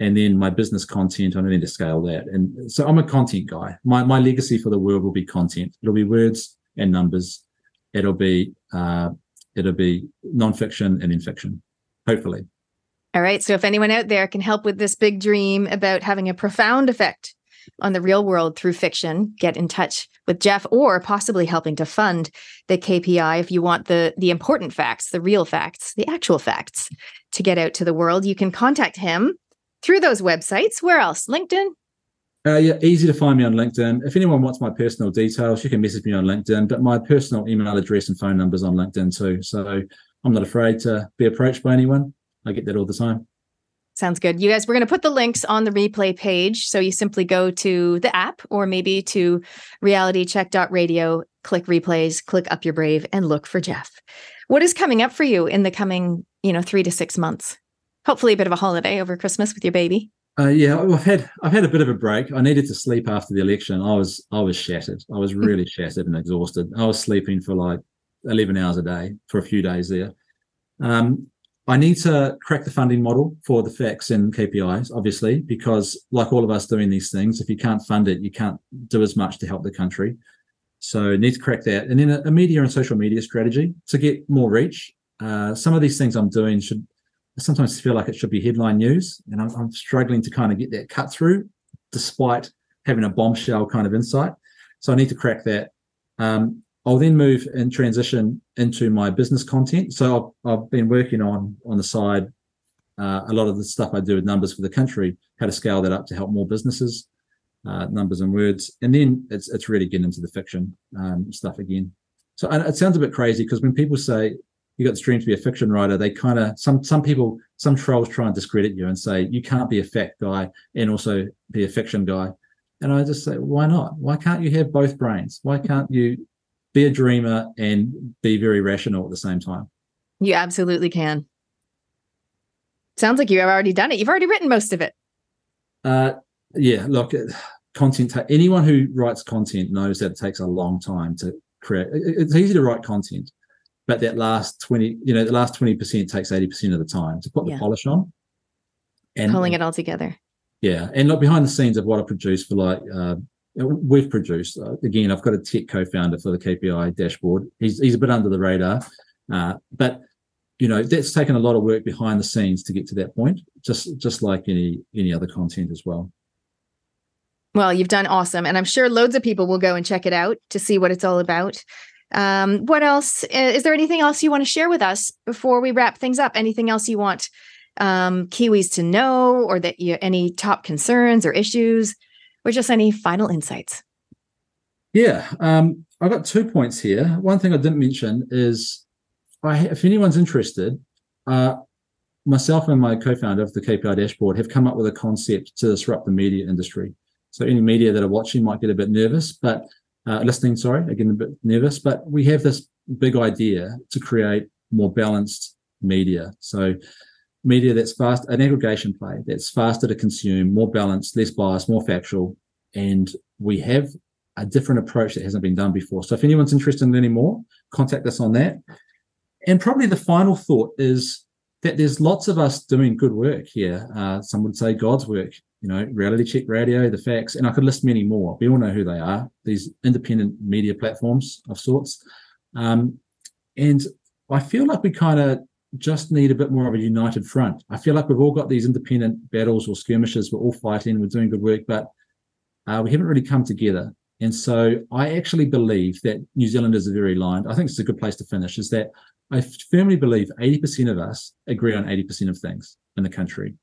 S3: and then my business content. I need to scale that. And so I'm a content guy. My, my legacy for the world will be content. It'll be words and numbers. It'll be, uh, it'll be nonfiction and in fiction, hopefully.
S2: All right. So if anyone out there can help with this big dream about having a profound effect on the real world through fiction, get in touch with Geoff or possibly helping to fund the KPI if you want the the important facts, the real facts, the actual facts to get out to the world. You can contact him through those websites. Where else? LinkedIn?
S3: Uh, yeah, easy to find me on LinkedIn. If anyone wants my personal details, you can message me on LinkedIn, but my personal email address and phone numbers on LinkedIn too. So I'm not afraid to be approached by anyone. I get that all the time.
S2: Sounds good. You guys, we're going to put the links on the replay page. So you simply go to the app or maybe to realitycheck.radio, click replays, click up your brave, and look for Geoff. What is coming up for you in the coming, you know, three to six months? Hopefully a bit of a holiday over Christmas with your baby.
S3: Uh, yeah, I've had I've had a bit of a break. I needed to sleep after the election. I was I was shattered. I was really shattered and exhausted. I was sleeping for like eleven hours a day for a few days there. Um, I need to crack the funding model for the facts and KPIs, obviously, because like all of us doing these things, if you can't fund it, you can't do as much to help the country. So need to crack that, and then a, a media and social media strategy to get more reach. Uh, some of these things I'm doing should I sometimes feel like it should be headline news, and I'm, I'm struggling to kind of get that cut through, despite having a bombshell kind of insight. So I need to crack that. Um, I'll then move and transition into my business content. So I've, I've been working on on the side uh, a lot of the stuff I do with numbers for the country, how to scale that up to help more businesses, uh, numbers and words, and then it's it's really getting into the fiction um, stuff again. So it sounds a bit crazy because when people say you got the dream to be a fiction writer, they kind of some some people some trolls try and discredit you and say you can't be a fact guy and also be a fiction guy. And I just say, why not? Why can't you have both brains? Why can't you be a dreamer and be very rational at the same time?
S2: You absolutely can. Sounds like you have already done it. You've already written most of it.
S3: Uh, yeah. Look, content. Anyone who writes content knows that it takes a long time to create. It's easy to write content but that last 20 you know the last 20% takes 80% of the time to put the polish on.
S2: And pulling it all together.
S3: Yeah and look behind the scenes of what i produce for like uh, we've produced uh, again i've got a tech co-founder for the kpi dashboard. He's, he's a bit under the radar uh, but you know that's taken a lot of work behind the scenes to get to that point just just like any any other content as well.
S2: Well you've done awesome and i'm sure loads of people will go and check it out to see what it's all about um, what else? Is there anything else you want to share with us before we wrap things up? Anything else you want um, Kiwis to know, or that you any top concerns or issues, or just any final insights?
S3: Yeah, um, I've got two points here. One thing I didn't mention is, I, if anyone's interested, uh, myself and my co-founder of the KPI dashboard have come up with a concept to disrupt the media industry. So any media that are watching might get a bit nervous, but uh, listening, sorry, again, a bit nervous, but we have this big idea to create more balanced media. So, media that's fast, an aggregation play that's faster to consume, more balanced, less biased, more factual. And we have a different approach that hasn't been done before. So, if anyone's interested in learning more, contact us on that. And probably the final thought is that there's lots of us doing good work here. Uh, some would say God's work you know, Reality Check Radio, The Facts, and I could list many more. We all know who they are, these independent media platforms of sorts. Um, and I feel like we kind of just need a bit more of a united front. I feel like we've all got these independent battles or skirmishes, we're all fighting, we're doing good work, but uh, we haven't really come together. And so I actually believe that New Zealanders are very aligned. I think it's a good place to finish, is that I firmly believe 80% of us agree on 80% of things in the country.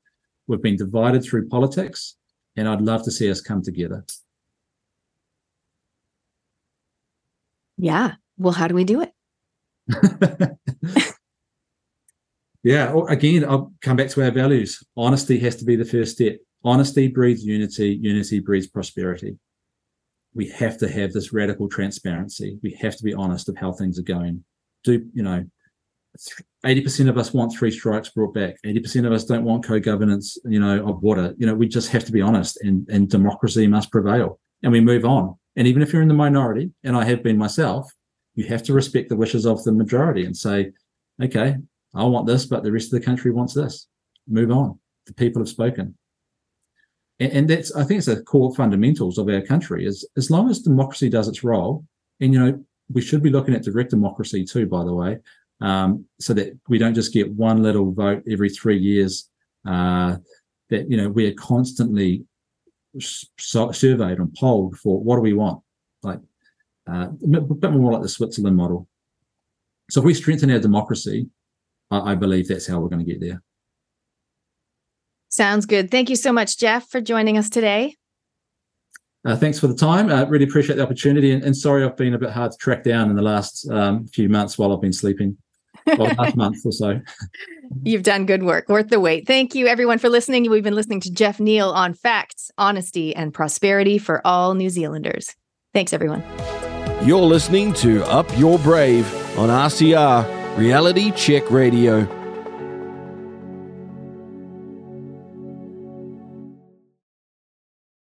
S3: We've been divided through politics, and I'd love to see us come together.
S2: Yeah. Well, how do we do it?
S3: yeah. Oh, again, I'll come back to our values. Honesty has to be the first step. Honesty breeds unity, unity breeds prosperity. We have to have this radical transparency. We have to be honest of how things are going. Do, you know, 80% of us want three strikes brought back. 80% of us don't want co-governance, you know, of water. You know, we just have to be honest and, and democracy must prevail and we move on. And even if you're in the minority, and I have been myself, you have to respect the wishes of the majority and say, okay, I want this, but the rest of the country wants this. Move on. The people have spoken. And, and that's, I think it's the core fundamentals of our country is as long as democracy does its role, and, you know, we should be looking at direct democracy too, by the way, um, so that we don't just get one little vote every three years. Uh, that you know we are constantly so- surveyed and polled for what do we want, like uh, a bit more like the Switzerland model. So if we strengthen our democracy, I, I believe that's how we're going to get there.
S2: Sounds good. Thank you so much, Geoff, for joining us today.
S3: Uh, thanks for the time. I uh, really appreciate the opportunity. And, and, sorry, I've been a bit hard to track down in the last um, few months while I've been sleeping well, last month or so.
S2: You've done good work, worth the wait. Thank you, everyone, for listening. We've been listening to Geoff Neal on facts, honesty, and prosperity for all New Zealanders. Thanks, everyone.
S1: You're listening to Up Your Brave on RCR Reality Check Radio.